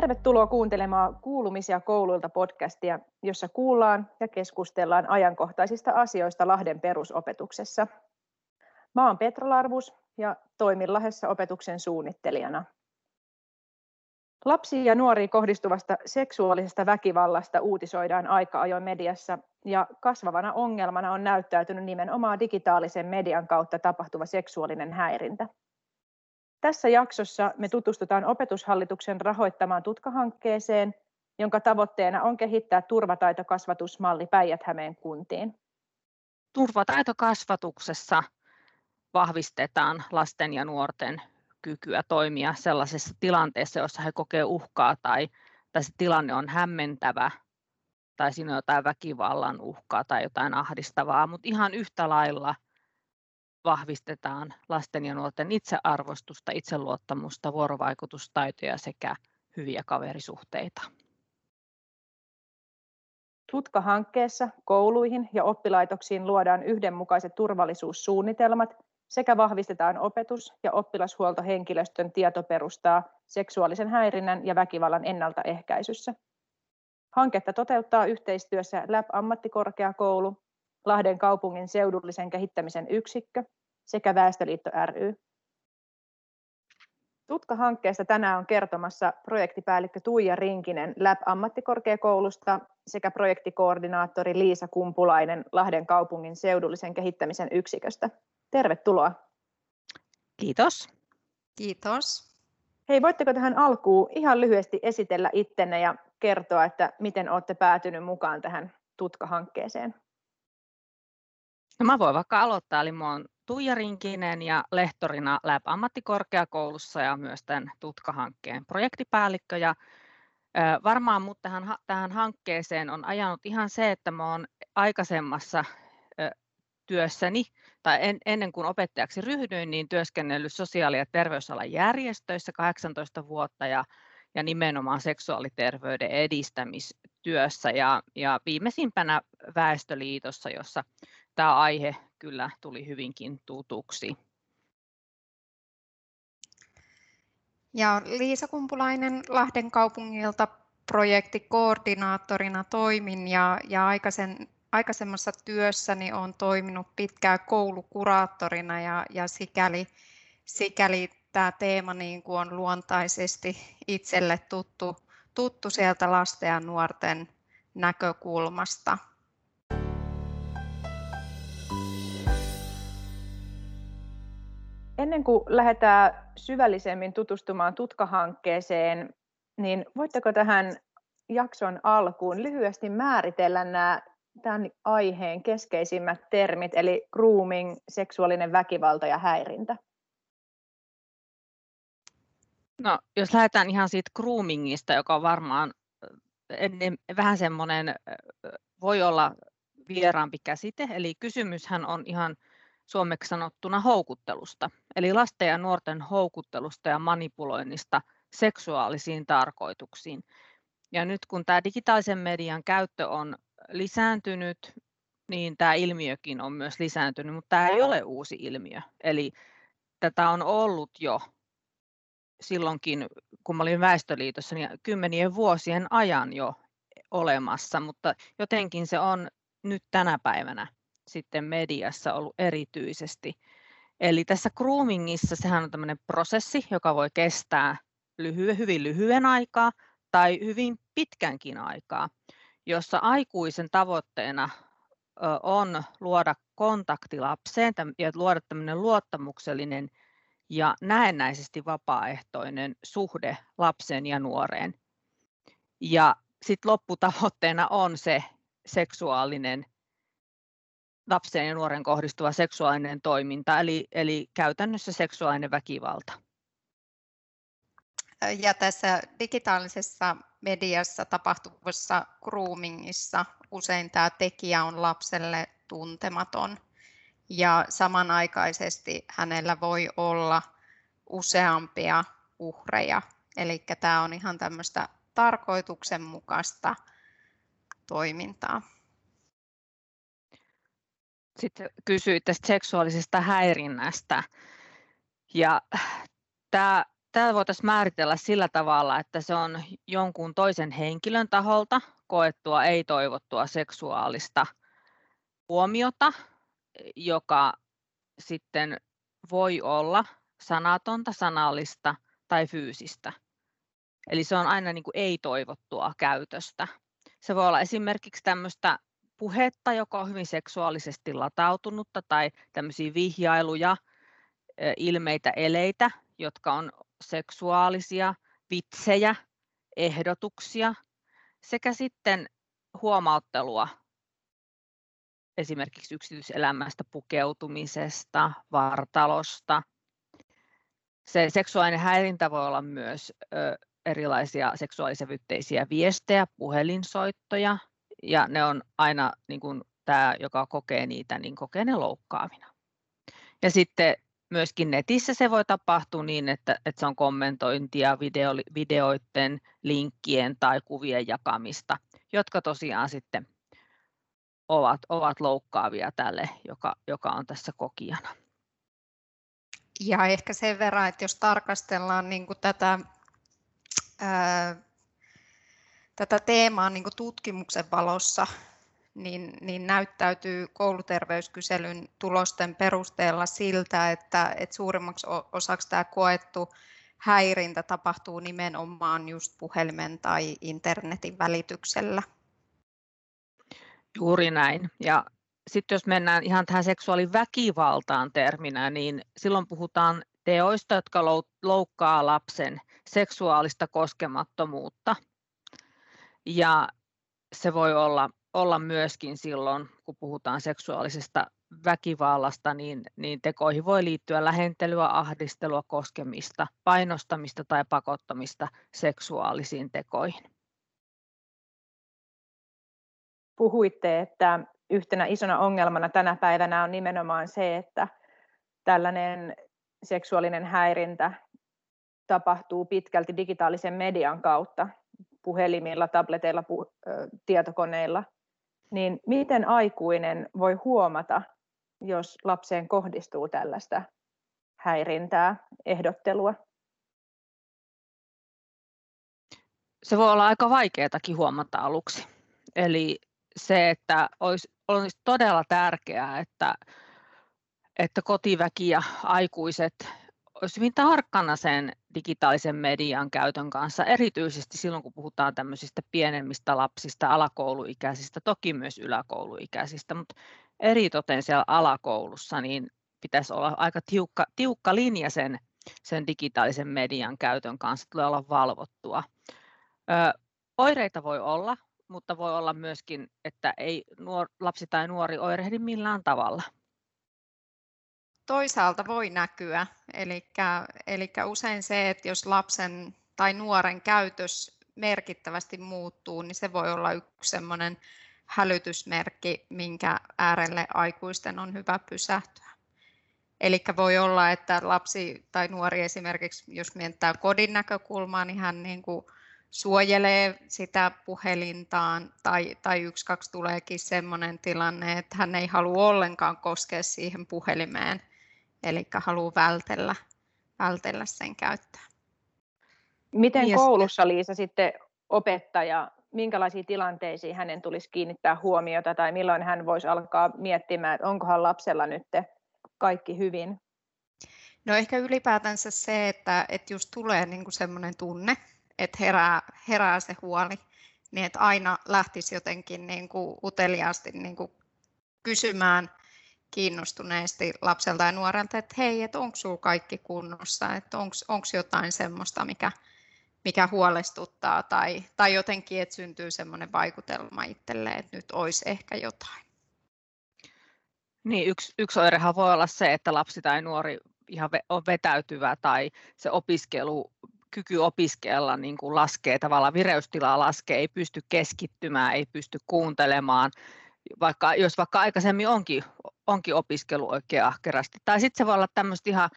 Tervetuloa kuuntelemaan Kuulumisia kouluilta podcastia, jossa kuullaan ja keskustellaan ajankohtaisista asioista Lahden perusopetuksessa. Mä oon Petra Larvus ja toimin Lahdessa opetuksen suunnittelijana. Lapsiin ja nuoriin kohdistuvasta seksuaalisesta väkivallasta uutisoidaan aika ajoin mediassa ja kasvavana ongelmana on näyttäytynyt nimenomaan digitaalisen median kautta tapahtuva seksuaalinen häirintä. Tässä jaksossa me tutustutaan opetushallituksen rahoittamaan tutkahankkeeseen, jonka tavoitteena on kehittää turvataitokasvatusmalli Päijät-Hämeen kuntiin. Turvataitokasvatuksessa vahvistetaan lasten ja nuorten kykyä toimia sellaisessa tilanteessa, jossa he kokevat uhkaa tai, tai se tilanne on hämmentävä tai siinä on jotain väkivallan uhkaa tai jotain ahdistavaa, mutta ihan yhtä lailla – vahvistetaan lasten ja nuorten itsearvostusta, itseluottamusta, vuorovaikutustaitoja sekä hyviä kaverisuhteita. Tutka-hankkeessa kouluihin ja oppilaitoksiin luodaan yhdenmukaiset turvallisuussuunnitelmat sekä vahvistetaan opetus- ja oppilashuoltohenkilöstön tietoperustaa seksuaalisen häirinnän ja väkivallan ennaltaehkäisyssä. Hanketta toteuttaa yhteistyössä LAB-ammattikorkeakoulu, Lahden kaupungin seudullisen kehittämisen yksikkö sekä Väestöliitto ry. Tutka-hankkeesta tänään on kertomassa projektipäällikkö Tuija Rinkinen LAB-ammattikorkeakoulusta sekä projektikoordinaattori Liisa Kumpulainen Lahden kaupungin seudullisen kehittämisen yksiköstä. Tervetuloa. Kiitos. Kiitos. Hei, voitteko tähän alkuun ihan lyhyesti esitellä ittenne ja kertoa, että miten olette päätynyt mukaan tähän Tutka-hankkeeseen? No mä voin vaikka aloittaa, eli mä oon Tuija Rinkinen ja lehtorina Lab ammattikorkeakoulussa ja myös tämän Tutka-hankkeen projektipäällikkö. Ja, varmaan mut tähän, tähän hankkeeseen on ajanut ihan se, että mä oon aikaisemmassa työssäni tai en, ennen kuin opettajaksi ryhdyin, niin työskennellyt sosiaali- ja terveysalan järjestöissä 18 vuotta ja, ja nimenomaan seksuaaliterveyden edistämistyössä ja, ja viimeisimpänä Väestöliitossa, jossa tämä aihe kyllä tuli hyvinkin tutuksi. Ja Liisa Kumpulainen Lahden kaupungilta projektikoordinaattorina toimin ja, ja aikaisen, aikaisemmassa työssäni olen toiminut pitkään koulukuraattorina ja, ja sikäli, sikäli tämä teema niin kuin on luontaisesti itselle tuttu, tuttu sieltä lasten ja nuorten näkökulmasta. Ennen kuin lähdetään syvällisemmin tutustumaan tutkahankkeeseen, niin voitteko tähän jakson alkuun lyhyesti määritellä nämä tämän aiheen keskeisimmät termit, eli grooming, seksuaalinen väkivalta ja häirintä? No, jos lähdetään ihan siitä groomingista, joka on varmaan ennen, vähän semmoinen, voi olla vieraampi käsite, eli kysymyshän on ihan suomeksi sanottuna houkuttelusta, eli lasten ja nuorten houkuttelusta ja manipuloinnista seksuaalisiin tarkoituksiin. Ja nyt kun tämä digitaalisen median käyttö on lisääntynyt, niin tämä ilmiökin on myös lisääntynyt, mutta tämä ei ole uusi ilmiö. Eli tätä on ollut jo silloinkin, kun mä olin Väestöliitossa, niin kymmenien vuosien ajan jo olemassa, mutta jotenkin se on nyt tänä päivänä sitten mediassa ollut erityisesti. Eli tässä groomingissa sehän on tämmöinen prosessi, joka voi kestää lyhyen, hyvin lyhyen aikaa tai hyvin pitkänkin aikaa, jossa aikuisen tavoitteena on luoda kontakti lapseen ja luoda tämmöinen luottamuksellinen ja näennäisesti vapaaehtoinen suhde lapsen ja nuoreen. Ja sitten lopputavoitteena on se seksuaalinen lapseen ja nuoren kohdistuva seksuaalinen toiminta, eli, eli käytännössä seksuaalinen väkivalta. Ja tässä digitaalisessa mediassa tapahtuvassa groomingissa usein tämä tekijä on lapselle tuntematon ja samanaikaisesti hänellä voi olla useampia uhreja. Eli tämä on ihan tämmöistä tarkoituksenmukaista toimintaa. Sitten kysyit tästä seksuaalisesta häirinnästä. Ja tämä tämä voitaisiin määritellä sillä tavalla, että se on jonkun toisen henkilön taholta koettua ei-toivottua seksuaalista huomiota, joka sitten voi olla sanatonta, sanallista tai fyysistä. Eli se on aina niin ei-toivottua käytöstä. Se voi olla esimerkiksi tämmöistä puhetta, joka on hyvin seksuaalisesti latautunutta tai tämmöisiä vihjailuja, ilmeitä, eleitä, jotka on seksuaalisia, vitsejä, ehdotuksia sekä sitten huomauttelua esimerkiksi yksityiselämästä, pukeutumisesta, vartalosta. Se seksuaalinen häirintä voi olla myös erilaisia seksuaalisävytteisiä viestejä, puhelinsoittoja, ja ne on aina niin kuin tämä, joka kokee niitä, niin kokee ne loukkaavina. Ja sitten myöskin netissä se voi tapahtua niin, että, että se on kommentointia, video, videoiden, linkkien tai kuvien jakamista, jotka tosiaan sitten ovat, ovat loukkaavia tälle, joka, joka on tässä kokijana. Ja ehkä sen verran, että jos tarkastellaan niin kuin tätä, ää, tätä teemaa niin tutkimuksen valossa, niin, niin näyttäytyy kouluterveyskyselyn tulosten perusteella siltä, että, että suurimmaksi osaksi tämä koettu häirintä tapahtuu nimenomaan just puhelimen tai internetin välityksellä. Juuri näin. Ja sitten jos mennään ihan tähän seksuaaliväkivaltaan terminä, niin silloin puhutaan teoista, jotka loukkaa lapsen seksuaalista koskemattomuutta. Ja se voi olla olla myöskin silloin, kun puhutaan seksuaalisesta väkivallasta, niin, niin tekoihin voi liittyä lähentelyä, ahdistelua, koskemista, painostamista tai pakottamista seksuaalisiin tekoihin. Puhuitte, että yhtenä isona ongelmana tänä päivänä on nimenomaan se, että tällainen seksuaalinen häirintä tapahtuu pitkälti digitaalisen median kautta, puhelimilla, tableteilla, tietokoneilla – niin miten aikuinen voi huomata, jos lapseen kohdistuu tällaista häirintää, ehdottelua? Se voi olla aika vaikeatakin huomata aluksi. Eli se, että olisi, olisi todella tärkeää, että, että kotiväki ja aikuiset olisi hyvin tarkkana sen digitaalisen median käytön kanssa, erityisesti silloin, kun puhutaan tämmöisistä pienemmistä lapsista, alakouluikäisistä, toki myös yläkouluikäisistä, mutta eritoten siellä alakoulussa, niin pitäisi olla aika tiukka, tiukka linja sen, sen digitaalisen median käytön kanssa, tulee olla valvottua. Ö, oireita voi olla, mutta voi olla myöskin, että ei nuor, lapsi tai nuori oirehdi millään tavalla toisaalta voi näkyä. Eli usein se, että jos lapsen tai nuoren käytös merkittävästi muuttuu, niin se voi olla yksi sellainen hälytysmerkki, minkä äärelle aikuisten on hyvä pysähtyä. Eli voi olla, että lapsi tai nuori esimerkiksi, jos mietitään kodin näkökulmaa, niin hän niin kuin suojelee sitä puhelintaan tai, tai yksi, kaksi tuleekin sellainen tilanne, että hän ei halua ollenkaan koskea siihen puhelimeen eli haluaa vältellä, vältellä sen käyttöä. Miten niin, koulussa Liisa sitten opettaja, minkälaisiin tilanteisiin hänen tulisi kiinnittää huomiota tai milloin hän voisi alkaa miettimään, että onkohan lapsella nyt kaikki hyvin? No ehkä ylipäätänsä se, että, että just tulee niin kuin sellainen tunne, että herää, herää se huoli, niin että aina lähtisi jotenkin niin kuin uteliaasti niin kuin kysymään kiinnostuneesti lapselta ja nuorelta, että hei, että onko sinulla kaikki kunnossa, että onko jotain semmoista, mikä, mikä huolestuttaa? Tai, tai jotenkin, että syntyy semmoinen vaikutelma itselleen, että nyt olisi ehkä jotain. Niin, yksi, yksi oirehan voi olla se, että lapsi tai nuori ihan on vetäytyvä tai se opiskelu, kyky opiskella niin kuin laskee, tavallaan vireystilaa laskee, ei pysty keskittymään, ei pysty kuuntelemaan, vaikka, jos vaikka aikaisemmin onkin onkin opiskelu oikein ahkerasti. Tai sitten se voi olla tämmöistä ihan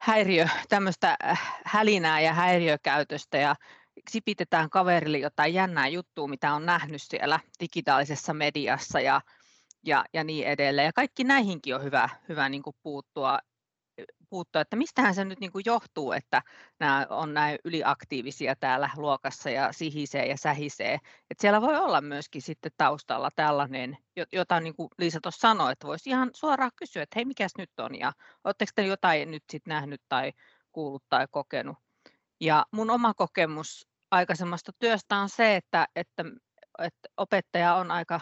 häiriö, tämmöistä äh, hälinää ja häiriökäytöstä ja sipitetään kaverille jotain jännää juttua, mitä on nähnyt siellä digitaalisessa mediassa ja, ja, ja niin edelleen. Ja kaikki näihinkin on hyvä, hyvä niin kuin puuttua puuttua, että mistähän se nyt niin kuin johtuu, että nämä on näin yliaktiivisia täällä luokassa ja sihisee ja sähisee. Että siellä voi olla myöskin sitten taustalla tällainen, jota niin kuin Liisa tuossa sanoi, että voisi ihan suoraan kysyä, että hei, mikäs nyt on ja oletteko te jotain nyt sitten nähnyt tai kuullut tai kokenut. Ja mun oma kokemus aikaisemmasta työstä on se, että, että, että opettaja on aika,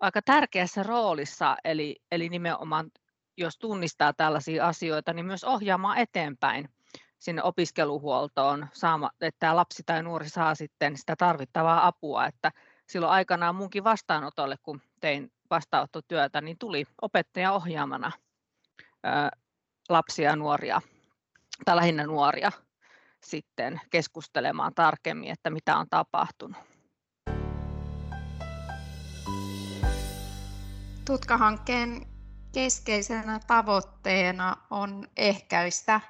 aika tärkeässä roolissa, eli, eli nimenomaan jos tunnistaa tällaisia asioita, niin myös ohjaamaan eteenpäin sinne opiskeluhuoltoon, että tämä lapsi tai nuori saa sitten sitä tarvittavaa apua, että silloin aikanaan munkin vastaanotolle, kun tein vastaanottotyötä, niin tuli opettaja ohjaamana lapsia ja nuoria, tai lähinnä nuoria, sitten keskustelemaan tarkemmin, että mitä on tapahtunut. Tutkahankkeen keskeisenä tavoitteena on ehkäistä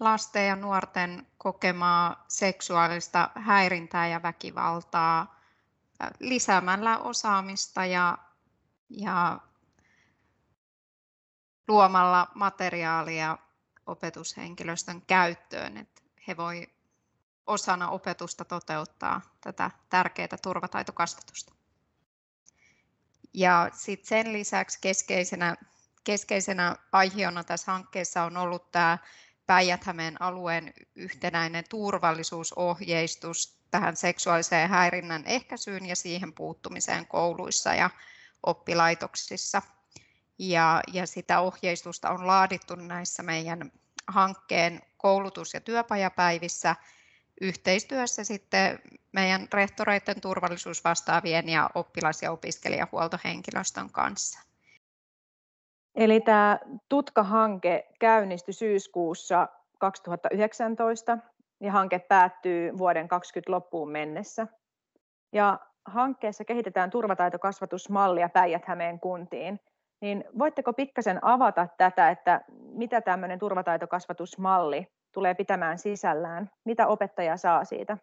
lasten ja nuorten kokemaa seksuaalista häirintää ja väkivaltaa lisäämällä osaamista ja, ja luomalla materiaalia opetushenkilöstön käyttöön, että he voi osana opetusta toteuttaa tätä tärkeää turvataitokasvatusta. Ja sitten sen lisäksi keskeisenä keskeisenä aiheena tässä hankkeessa on ollut tämä päijät alueen yhtenäinen turvallisuusohjeistus tähän seksuaaliseen häirinnän ehkäisyyn ja siihen puuttumiseen kouluissa ja oppilaitoksissa. Ja, ja sitä ohjeistusta on laadittu näissä meidän hankkeen koulutus- ja työpajapäivissä yhteistyössä sitten meidän rehtoreiden turvallisuusvastaavien ja oppilas- ja opiskelijahuoltohenkilöstön kanssa. Eli tämä Tutka-hanke käynnistyi syyskuussa 2019 ja hanke päättyy vuoden 2020 loppuun mennessä. Ja hankkeessa kehitetään turvataitokasvatusmallia Päijät-Hämeen kuntiin. Niin voitteko pikkasen avata tätä, että mitä tämmöinen turvataitokasvatusmalli tulee pitämään sisällään? Mitä opettaja saa siitä?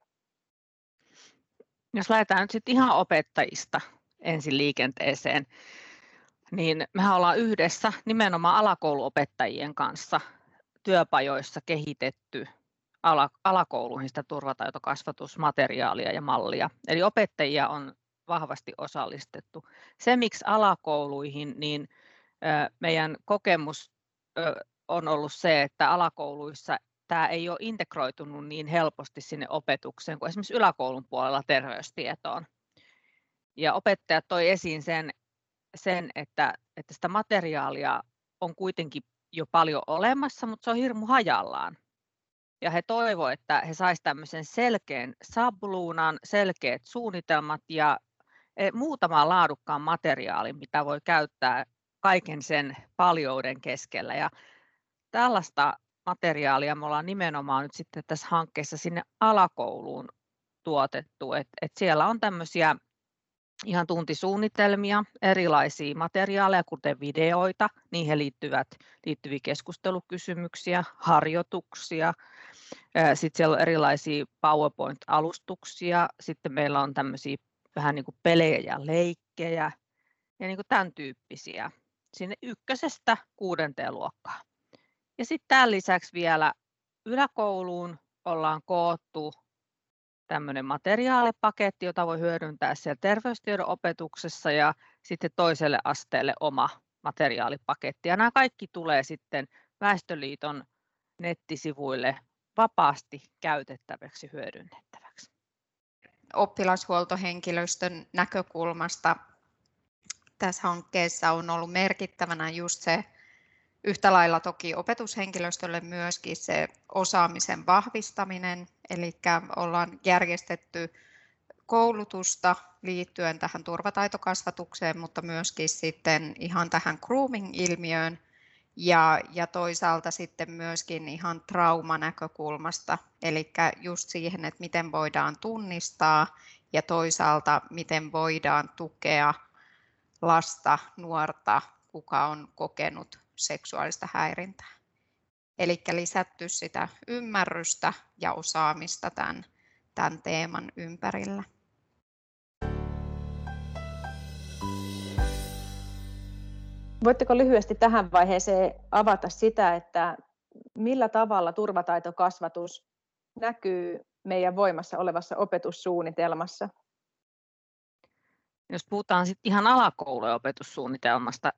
Jos lähdetään nyt sitten ihan opettajista ensin liikenteeseen, niin mehän ollaan yhdessä nimenomaan alakouluopettajien kanssa työpajoissa kehitetty alakouluihin sitä turvataitokasvatusmateriaalia ja mallia. Eli opettajia on vahvasti osallistettu. Se, miksi alakouluihin, niin meidän kokemus on ollut se, että alakouluissa tämä ei ole integroitunut niin helposti sinne opetukseen kuin esimerkiksi yläkoulun puolella terveystietoon. Ja opettajat toi esiin sen, sen että, että sitä materiaalia on kuitenkin jo paljon olemassa, mutta se on hirmu hajallaan. Ja he toivoivat, että he saisivat tämmöisen selkeän sabluunan, selkeät suunnitelmat ja e, muutama laadukkaan materiaalin, mitä voi käyttää kaiken sen paljouden keskellä. Ja tällaista materiaalia me ollaan nimenomaan nyt sitten tässä hankkeessa sinne alakouluun tuotettu. Et, et siellä on tämmöisiä ihan tuntisuunnitelmia, erilaisia materiaaleja, kuten videoita, niihin liittyvät, liittyviä keskustelukysymyksiä, harjoituksia, sitten siellä on erilaisia PowerPoint-alustuksia, sitten meillä on tämmöisiä vähän niin kuin pelejä ja leikkejä ja niin kuin tämän tyyppisiä sinne ykkösestä kuudenteen luokkaan. Ja sitten tämän lisäksi vielä yläkouluun ollaan koottu tämmöinen materiaalipaketti, jota voi hyödyntää siellä terveystiedon opetuksessa ja sitten toiselle asteelle oma materiaalipaketti. Ja nämä kaikki tulee sitten Väestöliiton nettisivuille vapaasti käytettäväksi hyödynnettäväksi. Oppilashuoltohenkilöstön näkökulmasta tässä hankkeessa on ollut merkittävänä just se Yhtä lailla toki opetushenkilöstölle myöskin se osaamisen vahvistaminen, eli ollaan järjestetty koulutusta liittyen tähän turvataitokasvatukseen, mutta myöskin sitten ihan tähän grooming-ilmiöön ja, ja toisaalta sitten myöskin ihan traumanäkökulmasta, eli just siihen, että miten voidaan tunnistaa ja toisaalta miten voidaan tukea lasta, nuorta, kuka on kokenut seksuaalista häirintää. Eli lisätty sitä ymmärrystä ja osaamista tämän, tämän teeman ympärillä. Voitteko lyhyesti tähän vaiheeseen avata sitä, että millä tavalla turvataitokasvatus näkyy meidän voimassa olevassa opetussuunnitelmassa? Jos puhutaan sit ihan alakoulujen opetussuunnitelmasta,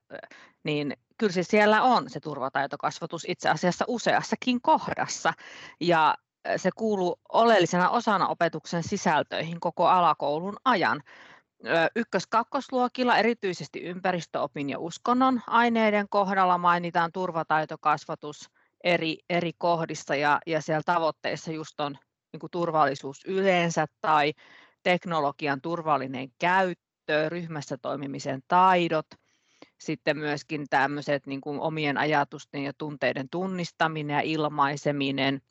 niin kyllä se siellä on se turvataitokasvatus itse asiassa useassakin kohdassa. Ja se kuuluu oleellisena osana opetuksen sisältöihin koko alakoulun ajan. Ykkös-kakkosluokilla erityisesti ympäristöopin ja uskonnon aineiden kohdalla mainitaan turvataitokasvatus eri, eri kohdissa ja, ja siellä tavoitteissa just on niin kuin turvallisuus yleensä tai teknologian turvallinen käyttö, ryhmässä toimimisen taidot, sitten myöskin tämmöiset niin kuin omien ajatusten ja tunteiden tunnistaminen ja ilmaiseminen –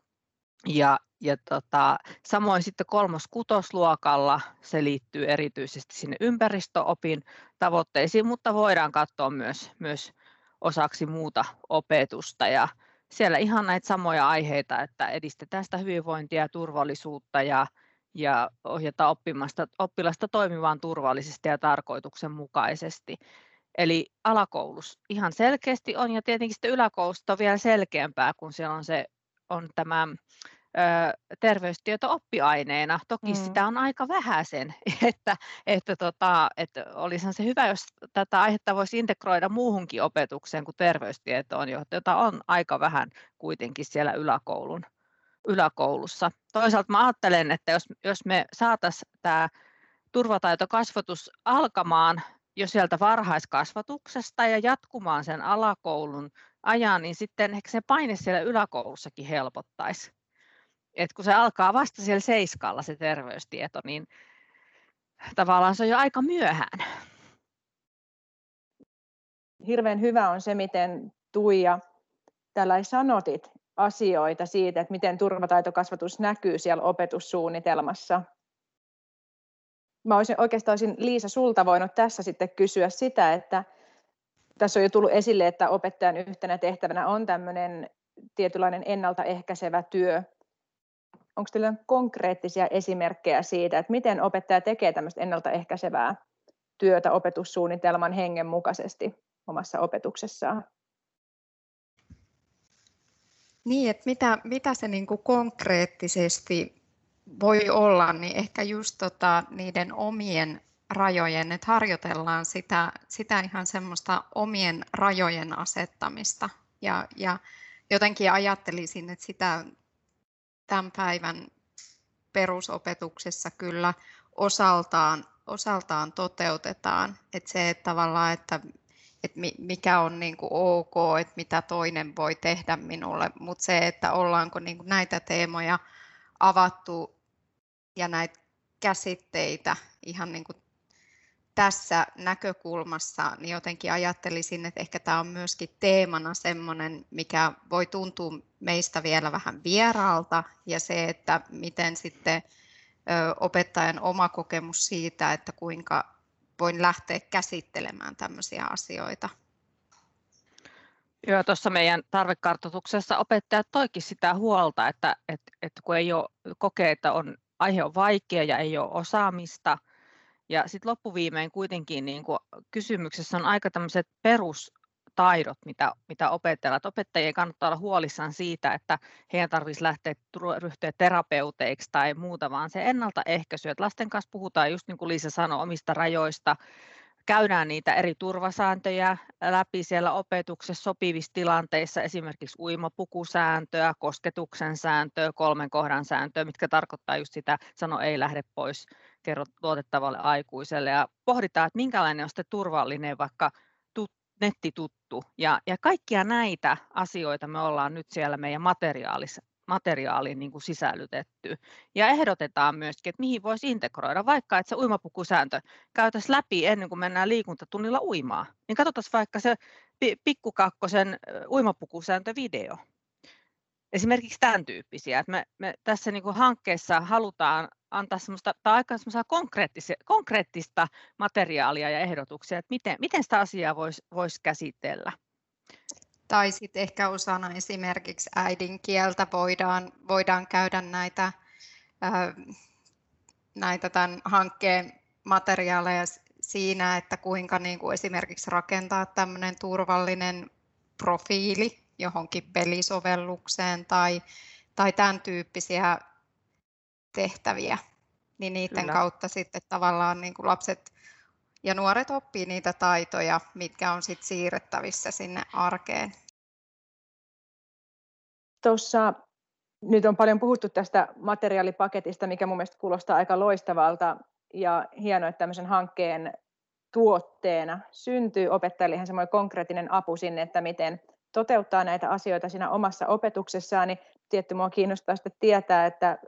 ja, ja tota, samoin sitten kolmos-kutosluokalla se liittyy erityisesti sinne ympäristöopin tavoitteisiin, mutta voidaan katsoa myös, myös osaksi muuta opetusta. Ja siellä ihan näitä samoja aiheita, että edistetään sitä hyvinvointia ja turvallisuutta ja, ja oppimasta, oppilasta toimimaan turvallisesti ja tarkoituksenmukaisesti. Eli alakoulussa ihan selkeästi on, ja tietenkin sitten yläkoulusta on vielä selkeämpää, kun siellä on, se, on tämä terveystieto oppiaineena. Toki mm. sitä on aika vähäisen, että, että, tota, että olisihan se hyvä, jos tätä aihetta voisi integroida muuhunkin opetukseen kuin terveystietoon, jota on aika vähän kuitenkin siellä yläkoulun, yläkoulussa. Toisaalta mä ajattelen, että jos, jos me saataisiin tämä turvataitokasvatus alkamaan jo sieltä varhaiskasvatuksesta ja jatkumaan sen alakoulun ajan, niin sitten ehkä se paine siellä yläkoulussakin helpottaisi et kun se alkaa vasta siellä seiskalla se terveystieto, niin tavallaan se on jo aika myöhään. Hirveän hyvä on se, miten Tuija tällä sanotit asioita siitä, että miten turvataitokasvatus näkyy siellä opetussuunnitelmassa. Mä olisin, oikeastaan olisin Liisa sulta voinut tässä sitten kysyä sitä, että tässä on jo tullut esille, että opettajan yhtenä tehtävänä on tämmöinen tietynlainen ennaltaehkäisevä työ onko teillä konkreettisia esimerkkejä siitä, että miten opettaja tekee tämmöistä ennaltaehkäisevää työtä opetussuunnitelman hengen mukaisesti omassa opetuksessaan? Niin, että mitä, mitä se niin konkreettisesti voi olla, niin ehkä just tota, niiden omien rajojen, että harjoitellaan sitä, sitä ihan semmoista omien rajojen asettamista. Ja, ja jotenkin ajattelisin, että sitä tämän päivän perusopetuksessa kyllä osaltaan, osaltaan toteutetaan. Että se, että tavallaan, että, että mikä on niin kuin ok, että mitä toinen voi tehdä minulle, mutta se, että ollaanko niin kuin näitä teemoja avattu ja näitä käsitteitä ihan niin kuin tässä näkökulmassa niin jotenkin ajattelisin, että ehkä tämä on myöskin teemana semmoinen, mikä voi tuntua meistä vielä vähän vieraalta ja se, että miten sitten opettajan oma kokemus siitä, että kuinka voin lähteä käsittelemään tämmöisiä asioita. Joo, tuossa meidän tarvekartoituksessa opettajat toikin sitä huolta, että, että, että kun ei ole kokee, että on, aihe on vaikea ja ei ole osaamista – ja sitten loppuviimein kuitenkin niin kuin kysymyksessä on aika tämmöiset perustaidot, mitä, mitä opettajat. Opettajien kannattaa olla huolissaan siitä, että heidän tarvitsisi lähteä ryhtyä terapeuteiksi tai muuta, vaan se ennaltaehkäisy. Että lasten kanssa puhutaan, just niin kuin Liisa sanoi, omista rajoista, käydään niitä eri turvasääntöjä läpi siellä opetuksessa sopivissa tilanteissa, esimerkiksi uimapukusääntöä, kosketuksen sääntöä, kolmen kohdan sääntöä, mitkä tarkoittaa just sitä, sano ei lähde pois, kerro luotettavalle aikuiselle ja pohditaan, että minkälainen on sitten turvallinen vaikka tut, nettituttu. Ja, ja kaikkia näitä asioita me ollaan nyt siellä meidän materiaalissa materiaaliin niin kuin sisällytetty. Ja ehdotetaan myöskin, että mihin voisi integroida, vaikka että se uimapukusääntö käytäisiin läpi ennen kuin mennään liikuntatunnilla uimaan. Niin katsotaan vaikka se pikkukakkosen uimapukusääntövideo. Esimerkiksi tämän tyyppisiä. Että me, me tässä niin kuin hankkeessa halutaan antaa semmoista, tai aika semmoista konkreettista, konkreettista materiaalia ja ehdotuksia, että miten, miten sitä asiaa voisi vois käsitellä. Tai sitten ehkä osana esimerkiksi äidinkieltä voidaan, voidaan käydä näitä, ää, näitä tämän hankkeen materiaaleja siinä, että kuinka niin kuin esimerkiksi rakentaa tämmöinen turvallinen profiili johonkin pelisovellukseen tai, tai tämän tyyppisiä tehtäviä, niin niiden Kyllä. kautta sitten tavallaan niin kuin lapset ja nuoret oppii niitä taitoja, mitkä on sitten siirrettävissä sinne arkeen. Tuossa nyt on paljon puhuttu tästä materiaalipaketista, mikä mun mielestä kuulostaa aika loistavalta. Ja hienoa, että tämmöisen hankkeen tuotteena syntyy opettajille ihan semmoinen konkreettinen apu sinne, että miten toteuttaa näitä asioita siinä omassa opetuksessaan, niin tietty mua kiinnostaa sitten tietää, että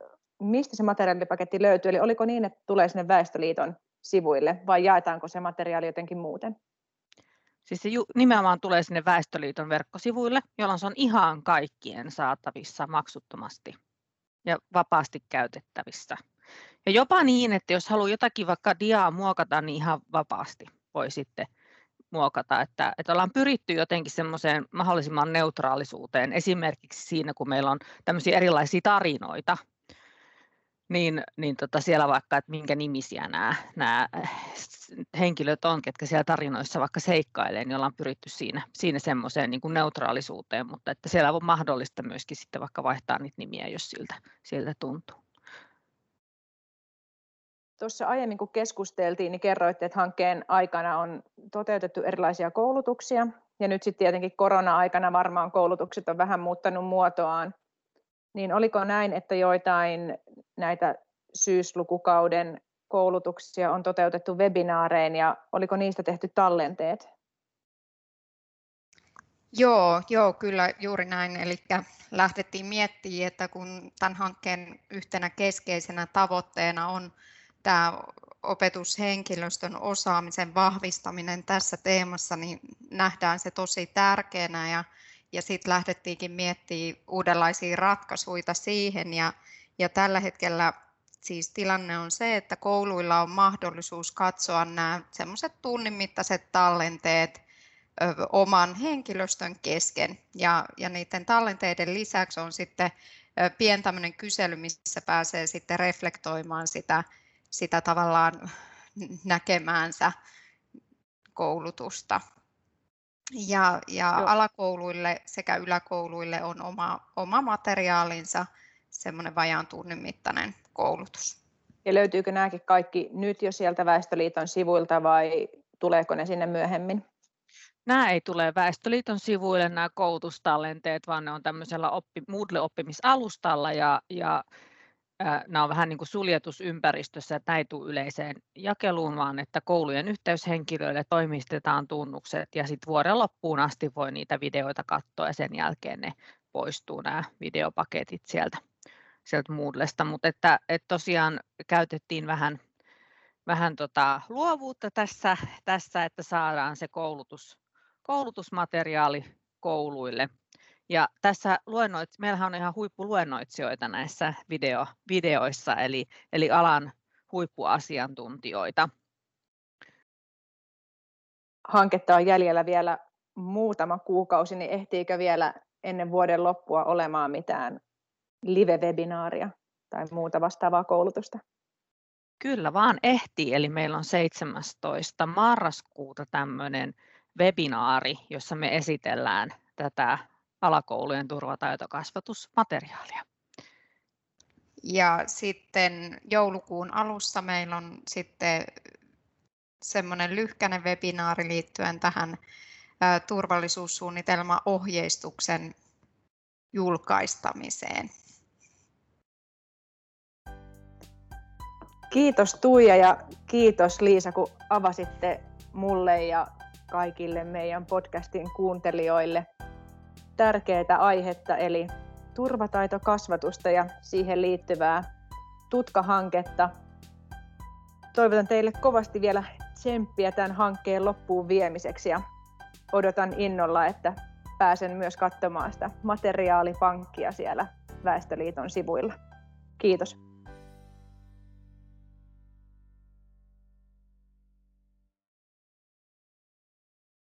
mistä se materiaalipaketti löytyy, eli oliko niin, että tulee sinne Väestöliiton sivuille vai jaetaanko se materiaali jotenkin muuten? Siis se nimenomaan tulee sinne Väestöliiton verkkosivuille, jolloin se on ihan kaikkien saatavissa maksuttomasti ja vapaasti käytettävissä. Ja jopa niin, että jos haluaa jotakin vaikka diaa muokata, niin ihan vapaasti voi sitten muokata, että, että ollaan pyritty jotenkin semmoiseen mahdollisimman neutraalisuuteen, esimerkiksi siinä, kun meillä on tämmöisiä erilaisia tarinoita, niin, niin tota siellä vaikka, että minkä nimisiä nämä, nämä henkilöt on, ketkä siellä tarinoissa vaikka seikkailee, niin ollaan pyritty siinä, siinä semmoiseen niin kuin neutraalisuuteen, mutta että siellä on mahdollista myöskin sitten vaikka vaihtaa niitä nimiä, jos siltä, siltä tuntuu. Tuossa aiemmin kun keskusteltiin, niin kerroitte, että hankkeen aikana on toteutettu erilaisia koulutuksia, ja nyt sitten tietenkin korona-aikana varmaan koulutukset on vähän muuttanut muotoaan. Niin oliko näin, että joitain näitä syyslukukauden koulutuksia on toteutettu webinaarein ja oliko niistä tehty tallenteet? Joo, joo, kyllä juuri näin. Eli lähdettiin miettimään, että kun tämän hankkeen yhtenä keskeisenä tavoitteena on tämä opetushenkilöstön osaamisen vahvistaminen tässä teemassa, niin nähdään se tosi tärkeänä ja, ja sitten lähdettiinkin miettimään uudenlaisia ratkaisuja siihen ja, ja tällä hetkellä siis tilanne on se, että kouluilla on mahdollisuus katsoa nämä semmoiset tunnin mittaiset tallenteet ö, oman henkilöstön kesken ja, ja niiden tallenteiden lisäksi on sitten pien tämmöinen kysely, missä pääsee sitten reflektoimaan sitä sitä tavallaan näkemäänsä koulutusta. Ja, ja alakouluille sekä yläkouluille on oma, oma materiaalinsa, semmoinen vajaan tunnin mittainen koulutus. Ja löytyykö nämäkin kaikki nyt jo sieltä Väestöliiton sivuilta vai tuleeko ne sinne myöhemmin? Nämä ei tule Väestöliiton sivuille nämä koulutustallenteet, vaan ne on tämmöisellä oppi, Moodle-oppimisalustalla ja, ja nämä on vähän niin kuin suljetusympäristössä, että ei tule yleiseen jakeluun, vaan että koulujen yhteyshenkilöille toimistetaan tunnukset ja sitten vuoden loppuun asti voi niitä videoita katsoa ja sen jälkeen ne poistuu nämä videopaketit sieltä, sieltä Moodlesta, mutta että, että tosiaan käytettiin vähän, vähän tota luovuutta tässä, tässä, että saadaan se koulutus, koulutusmateriaali kouluille ja tässä luennoit, meillähän on ihan huippuluennoitsijoita näissä video, videoissa, eli, eli alan huippuasiantuntijoita. Hanketta on jäljellä vielä muutama kuukausi, niin ehtiikö vielä ennen vuoden loppua olemaan mitään live-webinaaria tai muuta vastaavaa koulutusta? Kyllä vaan ehtii, eli meillä on 17. marraskuuta tämmöinen webinaari, jossa me esitellään tätä alakoulujen turvataitokasvatusmateriaalia. Ja sitten joulukuun alussa meillä on sitten semmoinen lyhkäinen webinaari liittyen tähän turvallisuussuunnitelma-ohjeistuksen julkaistamiseen. Kiitos Tuija ja kiitos Liisa, kun avasitte mulle ja kaikille meidän podcastin kuuntelijoille tärkeää aihetta, eli turvataitokasvatusta ja siihen liittyvää tutkahanketta. Toivotan teille kovasti vielä tsemppiä tämän hankkeen loppuun viemiseksi ja odotan innolla, että pääsen myös katsomaan sitä materiaalipankkia siellä Väestöliiton sivuilla. Kiitos.